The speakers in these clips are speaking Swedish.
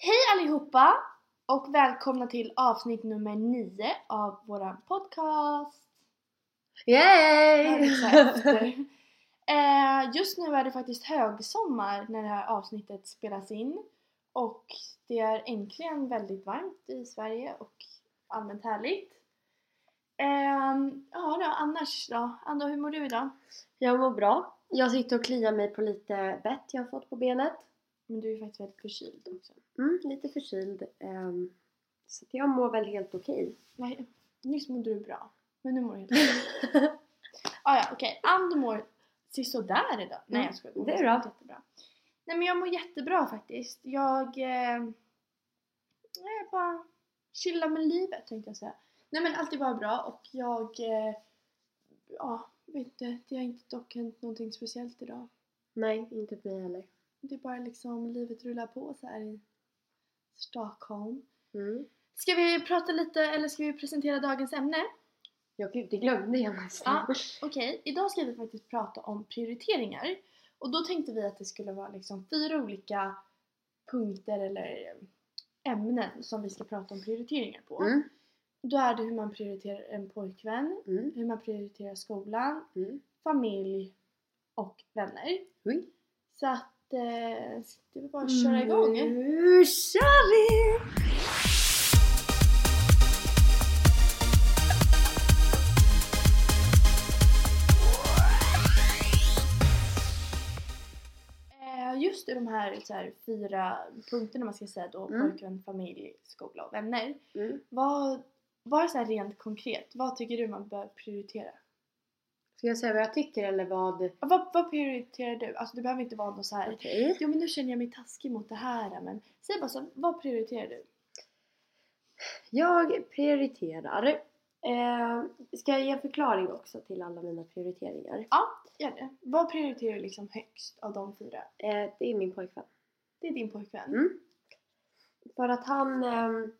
Hej allihopa och välkomna till avsnitt nummer nio av våran podcast. Yay! Eh, just nu är det faktiskt högsommar när det här avsnittet spelas in och det är äntligen väldigt varmt i Sverige och allmänt härligt. Ehm, ja då, annars då? Ando, hur mår du idag? Jag mår bra. Jag sitter och kliar mig på lite bett jag har fått på benet. Men du är faktiskt väldigt förkyld också. Mm, lite förkyld. ehm, så att jag mår väl helt okej. Nej, nyss mådde du bra. Men nu mår du helt okej. ah, ja, okej. Ando mår sisådär idag. Nej jag skojar. det är bra. Jättebra. Nej men jag mår jättebra faktiskt. Jag... Eh, jag bara chillar med livet tänkte jag säga. Nej men allt är bara bra och jag... Eh, ja, vet inte. Det har inte dock hänt någonting speciellt idag. Nej, inte för mig heller. Det är bara liksom livet rullar på så här i Stockholm. Mm. Ska vi prata lite eller ska vi presentera dagens ämne? Ja gud, det glömde jag nästan. Ja, okej. Idag ska vi faktiskt prata om prioriteringar. Och då tänkte vi att det skulle vara liksom fyra olika punkter eller ämnen som vi ska prata om prioriteringar på. Mm. Då är det hur man prioriterar en pojkvän, Mm. hur man prioriterar skolan, Mm. familj och vänner. Så att eh, det är bara att köra igång. Nu kör vi! Eh, Just det, de här, så här fyra punkterna man ska säga då, Mm. pojkvän, familj, skola och vänner. Mm. Vad, bara så här rent konkret, vad tycker du man bör prioritera? Ska jag säga vad jag tycker eller vad? Vad, vad prioriterar du? Alltså det behöver inte vara något så här. Okej. Jo men nu känner jag mig taskig mot det här men säg bara så, vad prioriterar du? Jag prioriterar. Eh, ska jag ge en förklaring också till alla mina prioriteringar? Ja, gör det. Vad prioriterar du liksom högst av de fyra? Eh, det är min pojkvän. Det är din pojkvän. Mm. För att han... ehm,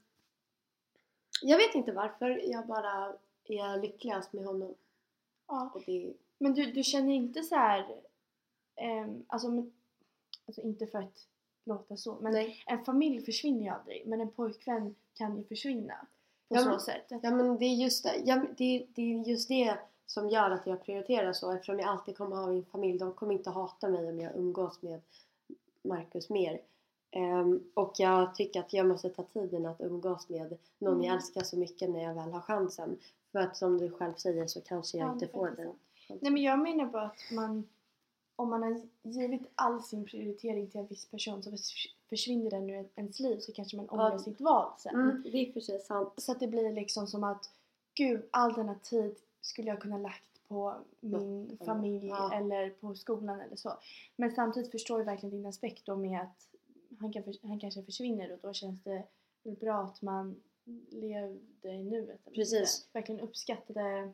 jag vet inte varför, jag bara är lyckligast med honom. Ja. Det, Men du, du känner inte så här, ehm, alltså, men, alltså inte för att låta så, men nej. en familj försvinner ju aldrig men en pojkvän kan ju försvinna på Ja, så men- sätt. Ja men det är just det. Ja, det, det är just det som gör att jag prioriterar så eftersom jag alltid kommer ha min familj. De kommer inte hata mig om jag umgås med Marcus mer. Ehm, och jag tycker att jag måste ta tiden att umgås med någon jag Mm. älskar så mycket när jag väl har chansen. För att som du själv säger så kanske jag Ja, inte får den. Nej men jag menar bara att man, om man har givit all sin prioritering till en viss person så förs- försvinner den ur ens liv så kanske man ångrar Ja. sitt val sen. Mm, det är sig sant. Så att det blir liksom som att gud, all denna tid skulle jag kunna lagt på min Ja. familj Ja. eller på skolan eller så. Men samtidigt förstår jag verkligen din aspekt då med att han, kan, han kanske försvinner och då känns det bra att man levde i nuet. Precis. Verkligen uppskattade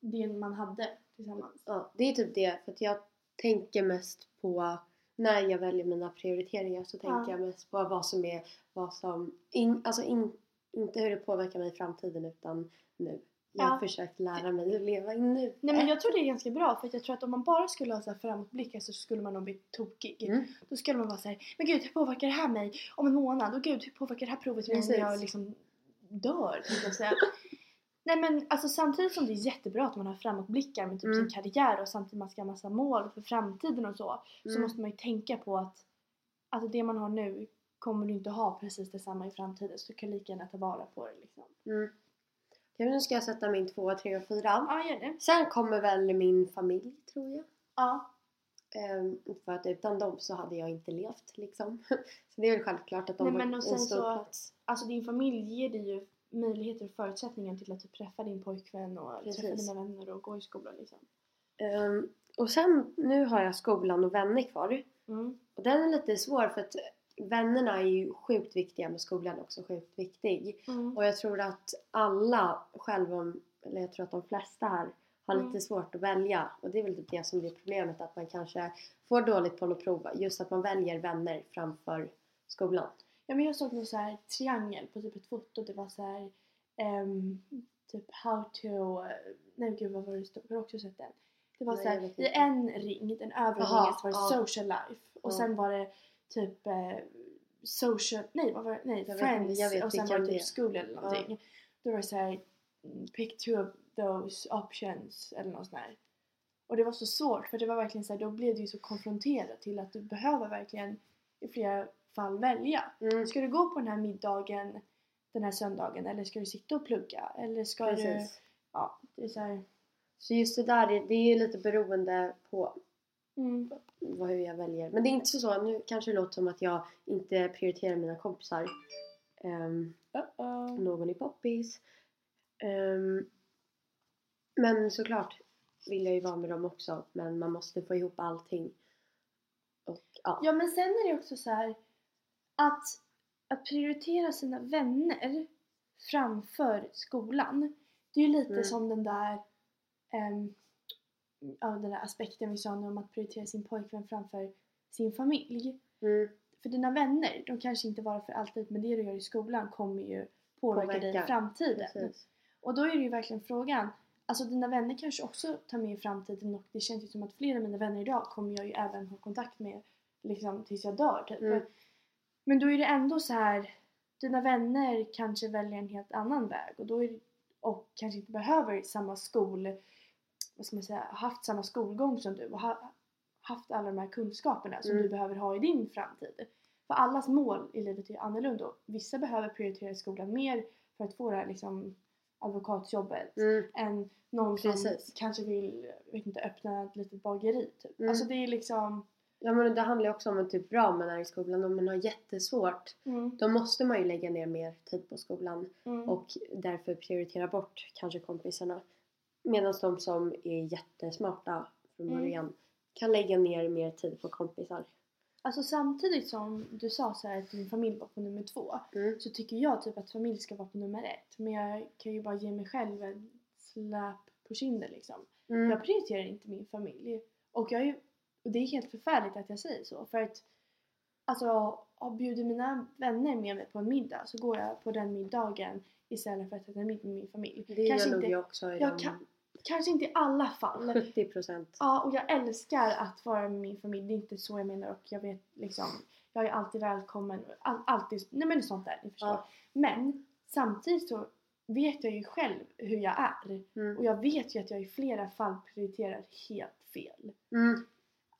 det man hade tillsammans. Ja, det är typ det. För att jag tänker mest på när jag väljer mina prioriteringar så tänker Ja. jag mest på vad som är vad som, in, alltså in, inte hur det påverkar mig i framtiden utan nu. Jag har Ja. försökt lära mig att leva i nu. Nej men jag tror det är ganska bra för jag tror att om man bara skulle ha så här framåtblickar så skulle man nog bli tokig. Mm. Då skulle man vara såhär, men gud hur påverkar det här mig om en månad? Och gud hur påverkar det här provet mig när jag liksom dör? tänkte jag säga. Nej men alltså samtidigt som det är jättebra att man har framåtblickar med typ Mm. sin karriär och samtidigt man ska ha massa mål för framtiden och så. Så Mm. måste man ju tänka på att alltså det man har nu kommer du inte ha precis detsamma i framtiden så du kan lika gärna ta vara på det liksom. Mm. Okej, nu ska jag sätta min två, tre och fyra. Ja, gör det. Sen kommer väl min familj tror jag. Ja. Ehm, för att utan dem så hade jag inte levt liksom. Så det är väl självklart att de Nej, har men en och sen stor så- plats. Alltså din familj ger dig ju möjligheter och förutsättningar till att du träffar din pojkvän och träffa Precis. dina vänner och gå i skolan liksom. Ehm, och sen, nu har jag skolan och vänner kvar. Mm. Och den är lite svår för att vännerna är ju sjukt viktiga men skolan är också sjukt viktig. Mm. Och jag tror att alla, själv om, eller jag tror att de flesta här har Mm. lite svårt att välja. Och det är väl typ det som blir problemet att man kanske får dåligt på något prov. Just att man väljer vänner framför skolan. Ja men jag såg någon så här triangel på typ ett foto. Det var så här ehm, typ how to... eh, Nej gud vad var det stod? Har du också sett den? Det var Nej, så här, vet i en ring, den övre Jaha, ringen så var det ja. social life. Och Ja. sen var det typ eh, social... Nej vad var det? Nej Jag vet friends. jag vet och sen var det det typ är. school eller någonting. Då var det så här pick two those options eller något sånt där. Och det var så svårt för det var verkligen så här, då blev du ju så konfronterad till att du behöver verkligen i flera fall välja. Mm. Ska du gå på den här middagen den här söndagen eller ska du sitta och plugga? Eller ska du... Precis. Ja, det är så här... Så just det där, det- det är ju lite beroende på Mm. vad, hur jag väljer. Men det är inte så, nu kanske det låter som att jag inte prioriterar mina kompisar. Ehm, Uh-oh. någon är poppis. Ehm, men såklart vill jag ju vara med dem också. Men man måste få ihop allting. Och ja. Ja men sen är det också så här att, att prioritera sina vänner framför skolan. Det är ju lite Mm. som den där ehm, ja, den där aspekten vi sa nu om att prioritera sin pojkvän framför sin familj. Mm, För dina vänner, de kanske inte varar för alltid men det du gör i skolan kommer ju påverka dig i Påverka. framtiden. precis. Och då är det ju verkligen frågan, alltså dina vänner kanske också tar med i framtiden och det känns ju som att flera av mina vänner idag kommer jag ju även ha kontakt med liksom tills jag dör typ. Mm. Men då är det ändå så här, dina vänner kanske väljer en helt annan väg och då är det, och kanske inte behöver samma skol, vad ska man säga, haft samma skolgång som du och ha, haft alla de här kunskaperna som Mm. du behöver ha i din framtid. För allas mål i livet är ju annorlunda och vissa behöver prioritera skolan mer för att få det här liksom advokatjobbet Mm, än någon som Precis. kanske vill, vet inte, öppna ett litet bageri typ. Mm. Alltså det är liksom... ja men det handlar ju också om en typ bra man är i skolan. Om man har jättesvårt Mm, då måste man ju lägga ner mer tid på skolan. mm, och därför prioritera bort kanske kompisarna. Medan de som är jättesmarta från Mm. början kan lägga ner mer tid på kompisar. Alltså samtidigt som du sa så här att din familj var på nummer två Mm. så tycker jag typ att familj ska vara på nummer ett. Men jag kan ju bara ge mig själv en släp på kinden liksom. Mm. Jag prioriterar inte min familj. Och jag är ju, och det är helt förfärligt att jag säger så. För att alltså, och bjuder mina vänner med mig på en middag så går jag på den middagen istället för att äta middag med min familj. Det kanske, gör nog jag också i jag de kan- kanske inte i alla fall. 70 procent. Ja, och jag älskar att vara med min familj. Det är inte så jag menar och jag vet liksom jag är alltid välkommen. All, alltid, nej men sånt där, ni förstår. Ja. Men samtidigt så vet jag ju själv hur jag är. Mm. Och jag vet ju att jag i flera fall prioriterar helt fel. Mm.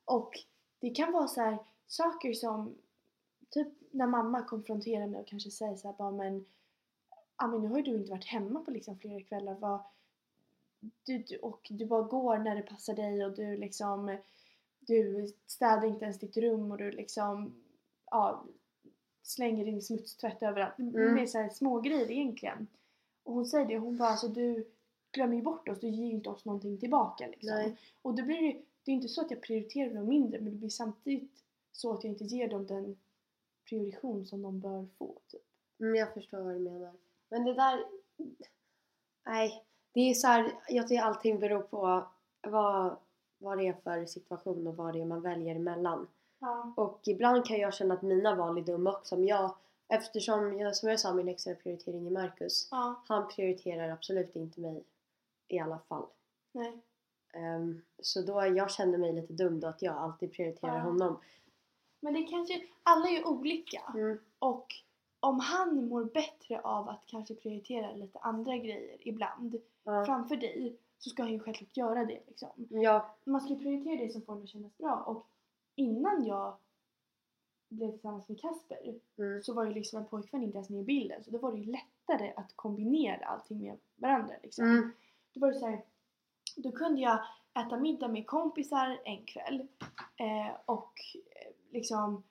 Och det kan vara så här saker som typ när mamma konfronterar mig och kanske säger så här bara men men nu har ju du inte varit hemma på liksom flera kvällar. Vad, du, du, och du bara går när det passar dig och du liksom du städar inte ens ditt rum och du liksom ja, slänger din smutstvätt överallt. Mm. Det är så här små grejer egentligen. Och hon säger det, hon bara alltså du glömmer ju bort oss, du ger ju inte oss någonting tillbaka liksom. Nej. Och då blir det, det är inte så att jag prioriterar dem mindre men det blir samtidigt så att jag inte ger dem den prioritering som de bör få. Typ. Mm, jag förstår vad du menar. Men det där... Nej. Det är så här, jag tycker allting beror på vad, vad det är för situation och vad det är man väljer emellan. Ja. Och ibland kan jag känna att mina val är dumma också. Men jag, eftersom jag, som jag sa, min extra prioritering är Marcus. Ja, Han prioriterar absolut inte mig i alla fall. nej. Ehm, så då jag känner mig lite dum då att jag alltid prioriterar Ja. honom. Men det kanske, alla är ju olika. Mm, Och om han mår bättre av att kanske prioritera lite andra grejer ibland ja. framför dig så ska han ju självklart göra det liksom. ja, Man ska prioritera det som får en att kännas bra och innan jag blev tillsammans med Kasper mm, så var ju liksom en pojkvän inte ens med i bilden så då var det ju lättare att kombinera allting med varandra liksom. mm, Då var det så här, då kunde jag äta middag med kompisar en kväll eh, och eh, liksom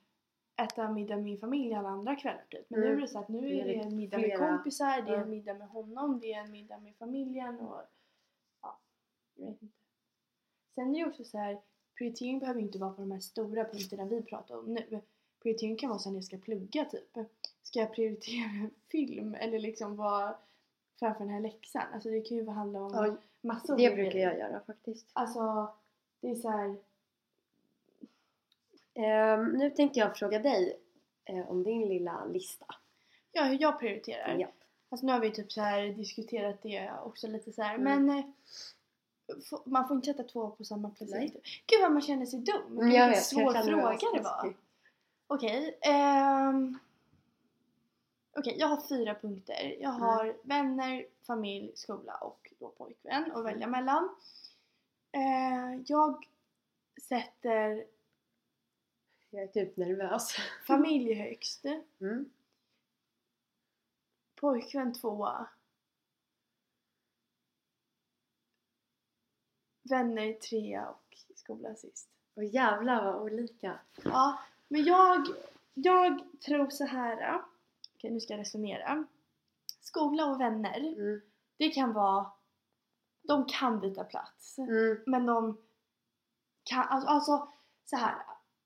äta middag med min familj alla andra kvällar typ. Men nu Mm. är det så att nu Nu är det det en middag med kompisar, det är en middag med honom, det är en middag med familjen och ja, jag vet inte. Sen är det också så här, prioritering behöver inte vara på de här stora punkterna vi pratar om nu. Prioritering kan vara så när jag ska plugga typ. Ska jag prioritera film eller liksom vara framför den här läxan? Alltså det kan ju handla om Ja, massa det olika brukar jag göra faktiskt. Alltså det är så här. Ehm, nu tänkte jag fråga dig eh, om din lilla lista. ja hur jag prioriterar. Ja. Alltså nu har vi typ så här diskuterat det också lite så här. Mm. men få- man får inte sätta två på samma placering. Gud vad man känner sig dum. Mm, Vilken svår fråga det var. Okej. ehm, Okej, jag har fyra punkter. Jag Mm. har vänner, familj, skola och då pojkvän att välja mellan. Eh, jag sätter Jag är typ nervös. familj högst, Mm. pojkvän tvåa, vänner trea och skola sist. Och jävlar vad olika. Ja, men jag, jag tror så här. Okej, nu ska jag resonera. Skola och vänner, Mm. det kan vara... De kan byta plats. Mm. Men de kan... Alltså, alltså så här.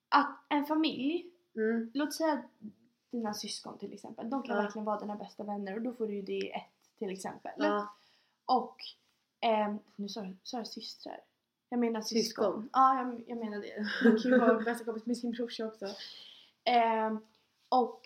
Att en familj, Mm. låt säga dina syskon till exempel. De kan Ja. verkligen vara dina bästa vänner och då får du ju det i ett till exempel. Ja. Och... ehm, nu sa jag, systrar. Jag menar syskon. Syskon. Ja, jag, jag menar det. Man kan ju vara bästa kompis med sin brorsa också. Ehm, och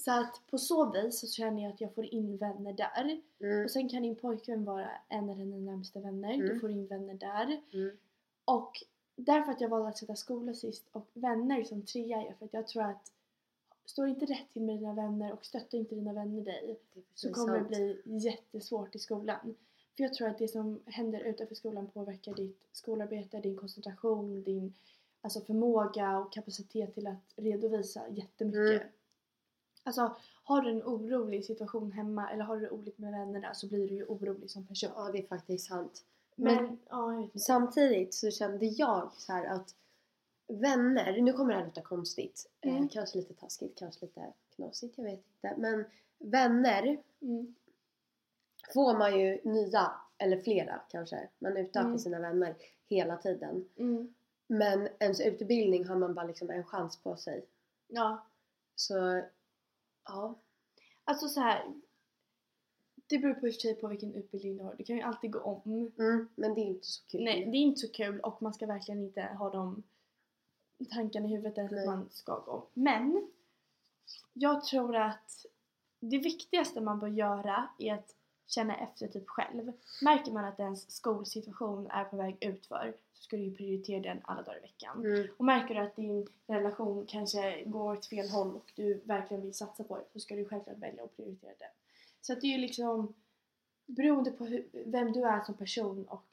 så att på så vis så känner jag att jag får in vänner där. Mm. Och sen kan din pojkvän vara en av dina närmsta vänner. Du Mm. får in vänner där. Mm. Och därför att jag valde att sätta skola sist och vänner som trea är för att jag tror att står inte rätt till med dina vänner och stöttar inte dina vänner dig Det så kommer det sant. bli jättesvårt i skolan. För jag tror att det som händer utanför skolan påverkar ditt skolarbete, din koncentration, din alltså förmåga och kapacitet till att redovisa jättemycket. Mm. Alltså har du en orolig situation hemma eller har du det oroligt med vännerna så blir du ju orolig som person. Ja, det är faktiskt sant. Men, Men- ja. Samtidigt så kände jag så att vänner, nu kommer det här låta konstigt, Mm. eh, kanske lite taskigt, kanske lite knasigt, jag vet inte. Men vänner Mm. får man ju nya, eller flera kanske, man utökar Mm. sina vänner hela tiden. Mm. Men ens utbildning har man bara liksom en chans på sig. Ja, Så, ja. alltså så här. Det beror på i och för sig på vilken utbildning du har. Du kan ju alltid gå om. Mm, men det är inte så kul. Nej, det är inte så kul och man ska verkligen inte ha de tankarna i huvudet att Nej. man ska gå om. Men jag tror att det viktigaste man bör göra är att känna efter typ själv. Märker man att ens skolsituation är på väg utför så ska du ju prioritera den alla dagar i veckan. Mm, Och märker du att din relation kanske går åt fel håll och du verkligen vill satsa på det så ska du självklart välja att prioritera det. Så att det är ju liksom beroende på hur, vem du är som person och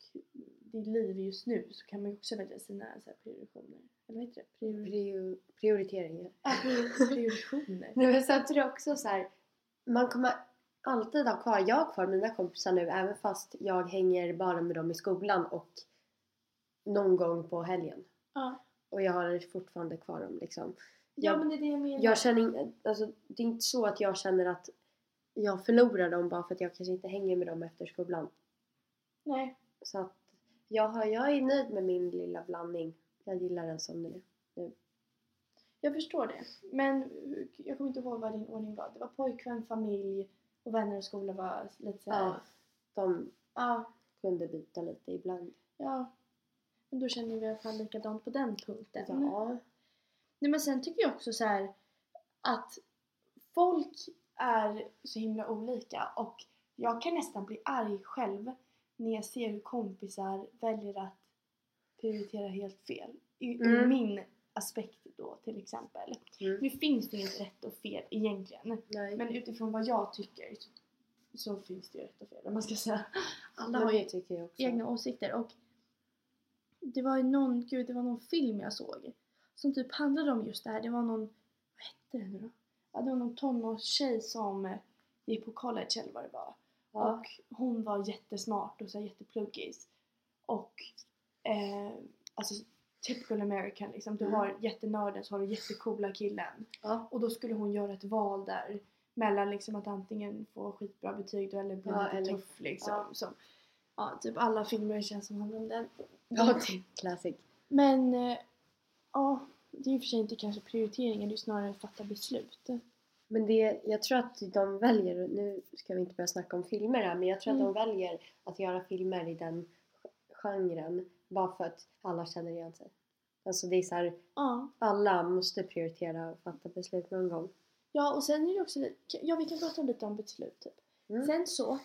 ditt liv just nu så kan man ju också välja sina så här, prioritationer. Eller vad heter det? Prior... prio, prioriteringar. Ah, prior- prioritationer. Nej men sen tror jag också så här, man kommer alltid ha kvar, jag har kvar mina kompisar nu även fast jag hänger bara med dem i skolan och någon gång på helgen. Ja. Och jag har fortfarande kvar dem liksom. ja Jag, men det är det jag menar. jag känner alltså, det är inte så att jag känner att jag förlorar dem bara för att jag kanske inte hänger med dem efter skolan. Nej. Så att jag, har, jag är nöjd med min lilla blandning. Jag gillar den som den är. Jag förstår det. Men jag kommer inte ihåg vad din ordning var. Det var pojkvän, familj och vänner och skola var lite såhär. Ja, de Ja. kunde byta lite ibland. Ja. Men då känner vi i alla fall likadant på den punkten. Ja. Nej men sen tycker jag också så här att folk är så himla olika och jag kan nästan bli arg själv när jag ser hur kompisar väljer att prioritera helt fel. I, ur Mm. min aspekt då till exempel. Mm. Nu finns det inget rätt och fel egentligen. Nej. Men utifrån vad jag tycker så, finns det ju rätt och fel man ska säga. Alla har ju tycker också. egna åsikter och det var ju någon, gud det var någon film jag såg som typ handlade om just det här. Det var någon, vad hette det nu då? Ja, det var någon tonårstjej som eh, gick på college eller vad det var. Ja. Och hon var jättesmart och så här jättepluggis. Och eh, alltså typical American liksom. Du Mm. har jättenörden så har du jättecoola killen. Ja. Och då skulle hon göra ett val där mellan liksom att antingen få skitbra betyg då eller bli Ja, lite eller- tuff liksom. ja. Som, ja, typ alla filmer känns som handlar om den. Ja, är classic. Men eh, ja, det är ju i och för sig inte kanske prioriteringen, det är snarare att fatta beslut. Men det, jag tror att de väljer, nu ska vi inte börja snacka om filmer här, men jag tror Mm. att de väljer att göra filmer i den genren bara för att alla känner igen sig. Alltså det är så här, Ja. alla måste prioritera och fatta beslut någon gång. Ja, och sen är det också ja vi kan prata lite om beslut typ. Mm. Sen så,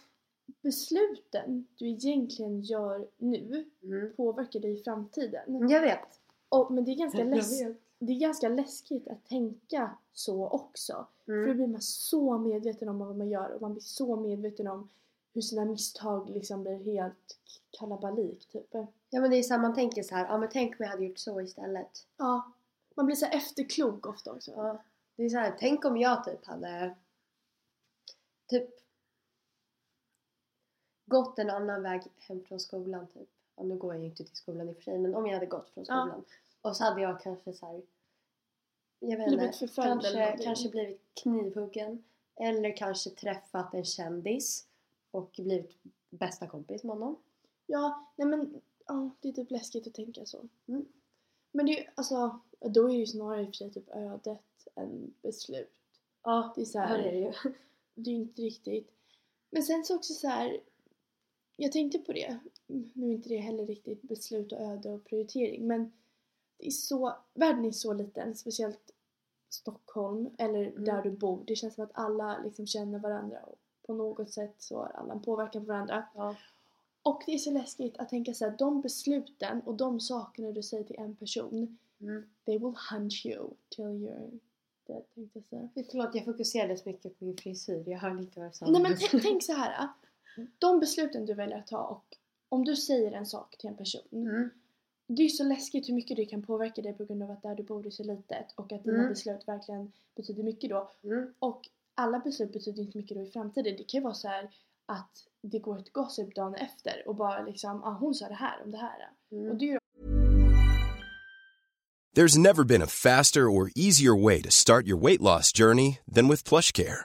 besluten du egentligen gör nu Mm. påverkar dig i framtiden. Jag vet. Och, men det är, ganska läs- det är ganska läskigt att tänka så också. För då Mm. blir man så medveten om vad man gör och man blir så medveten om hur sina misstag liksom blir helt kalabalik typ. Ja men det är så här, man tänker så här, ja men tänk om jag hade gjort så istället. Ja, man blir så efterklok ofta också. Ja. Det är så här, tänk om jag typ hade typ gått en annan väg hem från skolan typ. Ja, nu går jag ju inte till skolan i och för sig men om jag hade gått från Ja. Och så hade jag kanske så här, jag vet inte, kanske, kanske blivit knivhuggen eller kanske träffat en kändis och blivit bästa kompis med honom. Ja, nej men ja, det är typ läskigt att tänka så. Mm. Men det är ju, alltså, då är det ju snarare i och för sig typ ödet än beslut. Ja, Det är så det här, är det ju. det är inte riktigt. Men sen så också så här, jag tänkte på det, nu är inte det heller riktigt beslut och öde och prioritering, men det är så, världen är så liten, speciellt Stockholm eller Mm. där du bor. Det känns som att alla liksom känner varandra och på något sätt så har alla en påverkan på varandra. Ja. Och det är så läskigt att tänka så här, de besluten och de sakerna du säger till en person, Mm. they will hunt you till you're dead, tänkte jag säga. Förlåt, jag fokuserade så mycket på min frisyr. Jag hörde inte vad du sa. Nej men t- tänk så här. De besluten du väljer att ta och om du säger en sak till en person. Mm. Det är så läskigt hur mycket det kan påverka dig på grund av att där du bor är så litet och att dina Mm. beslut verkligen betyder mycket då. Mm. Och alla beslut betyder inte mycket då i framtiden. Det kan ju vara så här att det går ett gossip dagen efter och bara liksom, ah, hon sa det här om det här. Mm. Och det är ju There's never been a faster or easier way to start your weight loss journey than with PlushCare.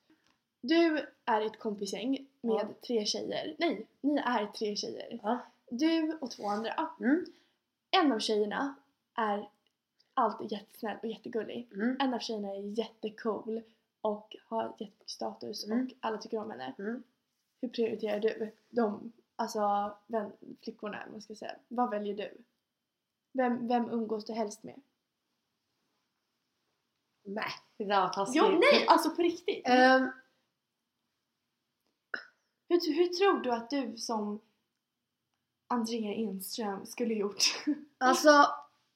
Du är i ett kompisgäng med Ja. tre tjejer. Nej, ni är tre tjejer. Ja. Du och två andra. Mm. En av tjejerna är alltid jättesnäll och jättegullig. Mm. En av tjejerna är jättecool och har jättemycket status Mm. och alla tycker om henne. Mm. Hur prioriterar du dem? Alltså vem, flickorna, man ska säga. Vad väljer du? Vem, vem umgås du helst med? Nej, det där var taskigt. Jo, nej! Alltså på riktigt! Ehm, Hur, hur tror du att du som Andrea Enström skulle gjort? alltså,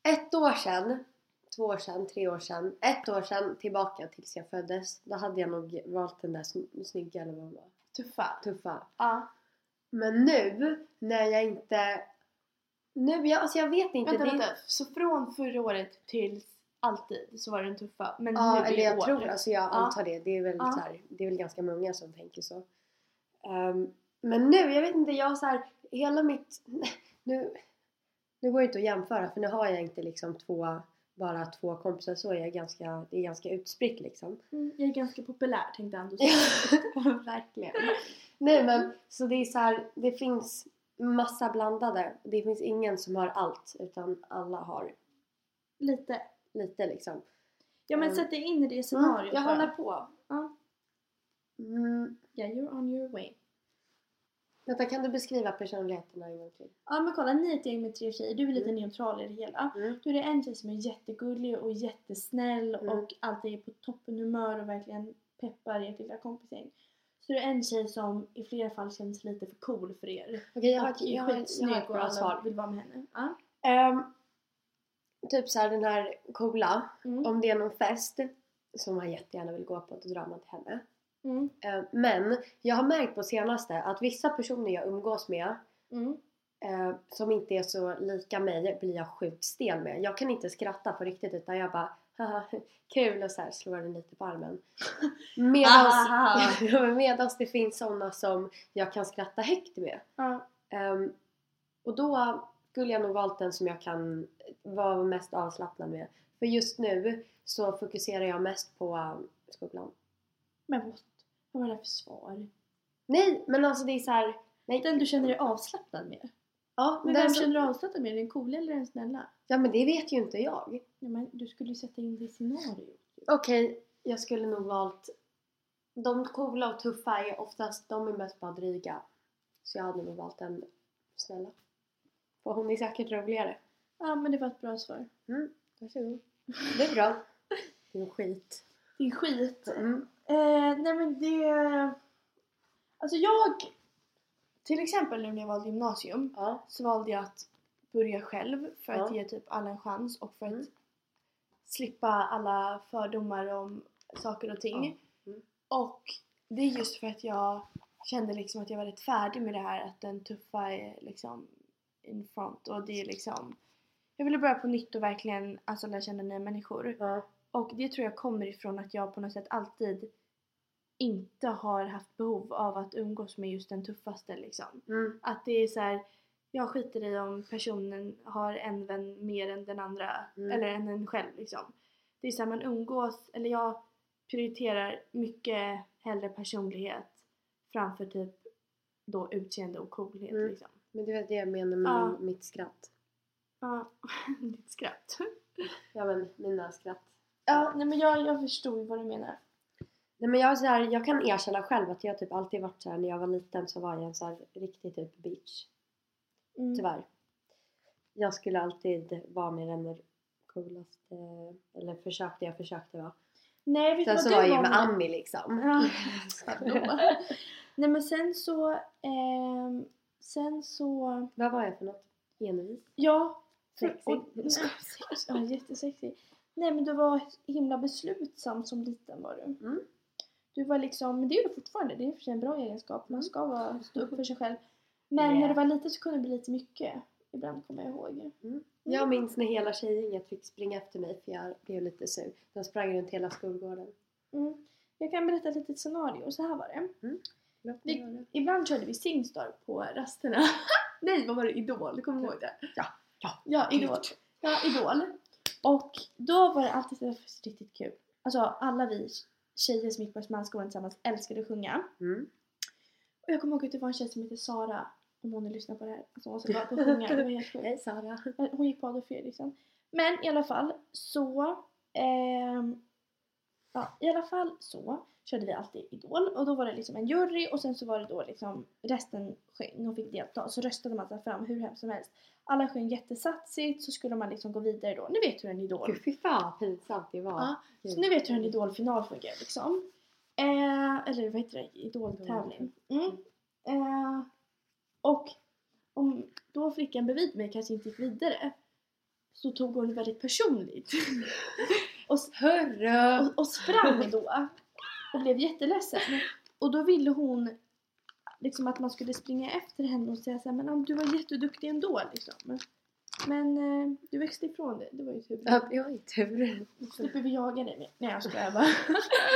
ett år sedan, två år sedan, tre år sedan, ett år sedan tillbaka tills jag föddes. Då hade jag nog valt den där sn- snygga eller vad hon var. Tuffa? Tuffa. Ja. Men nu, när jag inte... Nu, jag, alltså jag vet inte. Vänta, det, vänta. Så från förra året till alltid så var den tuffa? Men Ja, nu eller i jag år? tror, alltså jag Ja. antar det. Det är väl Ja. så här, det är väl ganska många som tänker så. Ehm, men nu, jag vet inte, jag har så här, hela mitt... Nu, nu går det inte att jämföra för nu har jag inte liksom två, bara två kompisar så. Jag är ganska, det är ganska utspritt liksom. Mm, jag är ganska populär tänkte Anders. Ja, verkligen. Nej men, så det är så här, det finns massa blandade. Det finns ingen som har allt utan alla har Lite. lite liksom. Ja men Mm. sätt dig in i det scenariot jag bara. håller på. Ja. Mm, Yeah, you're on your way. Vänta, kan du beskriva personligheterna en gång till? Ja men kolla, ni är ett gäng med tre tjejer, du är lite Mm. neutral i det hela. Mm. Då är det en tjej som är jättegullig och jättesnäll Mm. och alltid är på toppenhumör och verkligen peppar ert lilla kompisgäng. Så det är en tjej som i flera fall känns lite för cool för er. Okej, jag har ett, jag har jag har ett bra svar. vill vara med henne. Ja. Ehm, typ så här den här coola, Mm. om det är någon fest som man jättegärna vill gå på, då drar man till henne. Mm. Ehm, men jag har märkt på senaste att vissa personer jag umgås med Mm. eh, som inte är så lika mig blir jag sjukt stel med. Jag kan inte skratta på riktigt utan jag bara haha kul och så här slår den lite på armen. Medans, det finns sådana som jag kan skratta högt med. Ehm, och då skulle jag nog valt den som jag kan vara mest avslappnad med. För just nu så fokuserar jag mest på skolan. Men? Vad var det för svar? Nej, men alltså det är så här. Nej. Den du känner dig avslappnad med? Ja, Men den vem som- känner du avslappnad med? Den coola eller den snälla? ja, men det vet ju inte jag. Ja, men du skulle ju sätta in det i scenariot. Okej, jag skulle nog valt... De coola och tuffa är oftast, de är mest bara dryga. Så jag hade nog valt den snälla. För hon är säkert roligare. Ja men det var ett bra svar. Mm, varsågod. Det är bra. Din skit. Din skit. Mm. Eh, nej men det... Alltså jag... Till exempel nu när jag valde gymnasium Ja. så valde jag att börja själv för att Ja. ge typ alla en chans och för att Mm. slippa alla fördomar om saker och ting. Ja. Mm. Och det är just för att jag kände liksom att jag var rätt färdig med det här att den tuffa är liksom in front och det är liksom jag ville börja på nytt och verkligen alltså lära känna nya människor. Ja. Och det tror jag kommer ifrån att jag på något sätt alltid inte har haft behov av att umgås med just den tuffaste liksom. Mm. Att det är så här, jag skiter i om personen har en vän mer än den andra, Mm. eller än en själv liksom. Det är så här, man umgås, eller jag prioriterar mycket hellre personlighet framför typ då utseende och coolhet Mm. liksom. Men det är det jag menar med Ja. mitt skratt. Ja, ditt skratt. Ja men mina skratt. Ja, nej men jag, jag förstod ju vad du menar. Nej men jag, så här, jag kan erkänna själv att jag typ alltid varit så här när jag var liten så var jag en så här riktig typ bitch. Mm. Tyvärr. Jag skulle alltid vara med den coolaste, eller försökte, jag försökte vara. Nej, vet Sen så var jag ju med Ami liksom. Nej men sen så, ehm, sen så, Vad var jag för något? Envis? ja. Sexig. Ja, jättesexig. Nej men du var himla beslutsam som liten var du. Mm. Du var liksom, men det är du fortfarande, det är i och för sig en bra egenskap. Man ska vara, stå upp för sig själv. Men Yeah. när du var liten så kunde det bli lite mycket. Ibland kommer jag ihåg. Jag minns när hela tjejgänget fick springa efter mig för jag blev lite sur. De sprang runt hela skolgården. Mm. Jag kan berätta ett litet scenario, så här var det. Låt Vi-. Ibland körde vi Singstar på rasterna. Nej, vad var det? Idol? Kommer du ihåg det? Ja, ja, Ja, Idol. Ja, Idol. Och då var det alltid så riktigt kul. Alltså alla vi tjejer som gick på Östermalmsskolan tillsammans älskade att sjunga. Mm. Och jag kommer ihåg att det var en tjej som hette Sara. Om hon nu lyssnar på det här. Alltså hon var så bra på att sjunga. Det var helt sjukt. Hej Sara. Hon gick på Adolf Fredriksson. Men i alla fall så... ehm, ja, i alla fall så körde vi alltid Idol och då var det liksom en jury och sen så var det då liksom resten sjöng och fick delta. Så röstade man sig fram hur hemskt som helst. Alla sjöng jättesatsigt så skulle man liksom gå vidare då. Ni vet hur en Idol... Gud fy fan vad pinsamt det var. Ja, så ni vet hur en Idol-final fungerar liksom. Eh, eller vad heter det? Idol-tävling. Mm. Eh, och om då flickan bredvid mig kanske inte gick vidare så tog hon det väldigt personligt. och, Hörru! och, och sprang då och blev jätteledsen. Och då ville hon liksom att man skulle springa efter henne och säga såhär men om du var jätteduktig ändå liksom. Men eh, du växte ifrån det, det var ju tur. Ja, det var ju tur. Då slipper vi jaga dig. Nej jag skojar bara.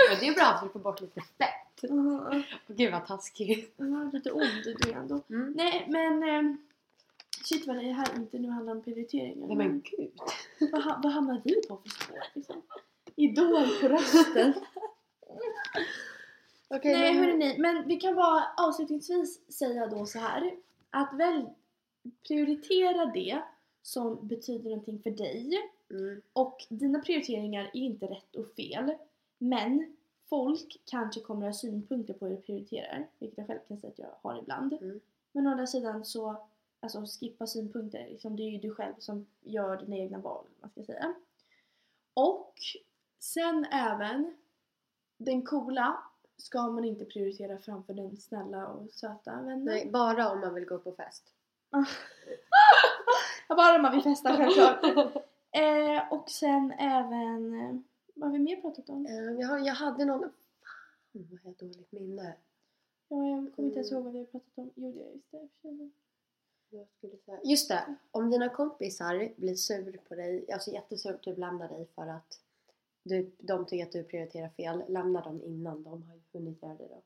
Men det är bra för att få bort lite fett. Ja, Gud vad taskigt. ja, lite ond du är ändå. Mm. Nej men eh, shit vad det här inte nu handlar om prioriteringar. Nej men gud. vad, vad hamnar vi på för spår liksom? Idol på rösten. Okej, Nej men- hörni, men vi kan bara avslutningsvis säga då så här att väl prioritera det som betyder någonting för dig Mm. och dina prioriteringar är inte rätt och fel men folk kanske kommer ha synpunkter på hur du prioriterar vilket jag själv kan säga att jag har ibland Mm. Men å andra sidan så, alltså skippa synpunkter, liksom, det är ju du själv som gör dina egna val, man ska säga. Och sen även, den coola ska man inte prioritera framför den snälla och söta vännen. Nej, bara om man vill gå på fest. Bara om man vill festa självklart. eh, och sen även, eh, vad har vi mer pratat om? Eh, Jag, jag hade någon... Fan vad jag har dåligt minne. Ja, jag kommer inte ens ihåg vad vi har pratat om. Jo, det just det. Jag skulle säga. Just det! Om dina kompisar blir sur på dig, alltså jättesur, typ lämnar dig för att du, de tycker att du prioriterar fel, lämna dem innan de har hunnit göra det då.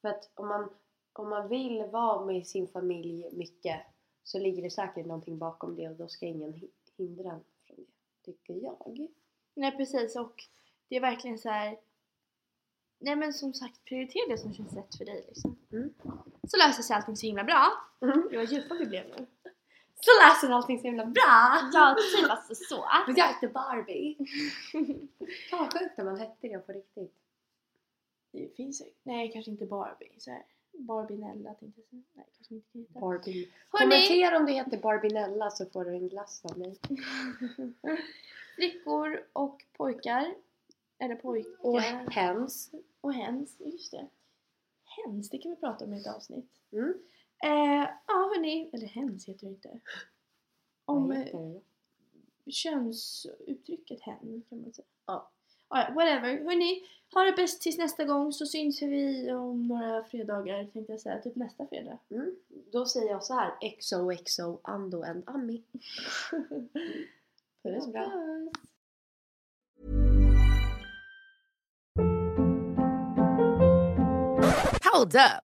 För att om man, om man vill vara med sin familj mycket så ligger det säkert någonting bakom det och då ska ingen hi- hindra en från det, tycker jag. Nej, precis. Och det är verkligen så här. Nej men som sagt, prioritera det som känns rätt för dig liksom. Mm. Så löser sig allting så himla bra. Mm. Det var djupa vi blev nu. Så läser allting så himla bra! Ja, typ alltså så. Men jag heter Barbie! Fan vad sjukt om man hette det på riktigt. Det finns ju, nej kanske inte Barbie. Så här. Barbinella tänkte jag säga. Nej, kanske inte heta. Barbie. Kommentera om du heter Barbinella så får du en glass av mig. Flickor och pojkar. Eller pojkar. Och hens. och hens, just det. Hens, det kan vi prata om i ett avsnitt. Mm. Eh, ja hörni, eller hens heter det inte. Om eh, könsuttrycket hen kan man säga. Ja. Ja, whatever. Hörni, ha det bäst tills nästa gång så syns vi om några fredagar tänkte jag säga. Typ nästa fredag. Mm. Då säger jag så här. XOXO Ando and Ami. Puss bra. Puss. Hold up.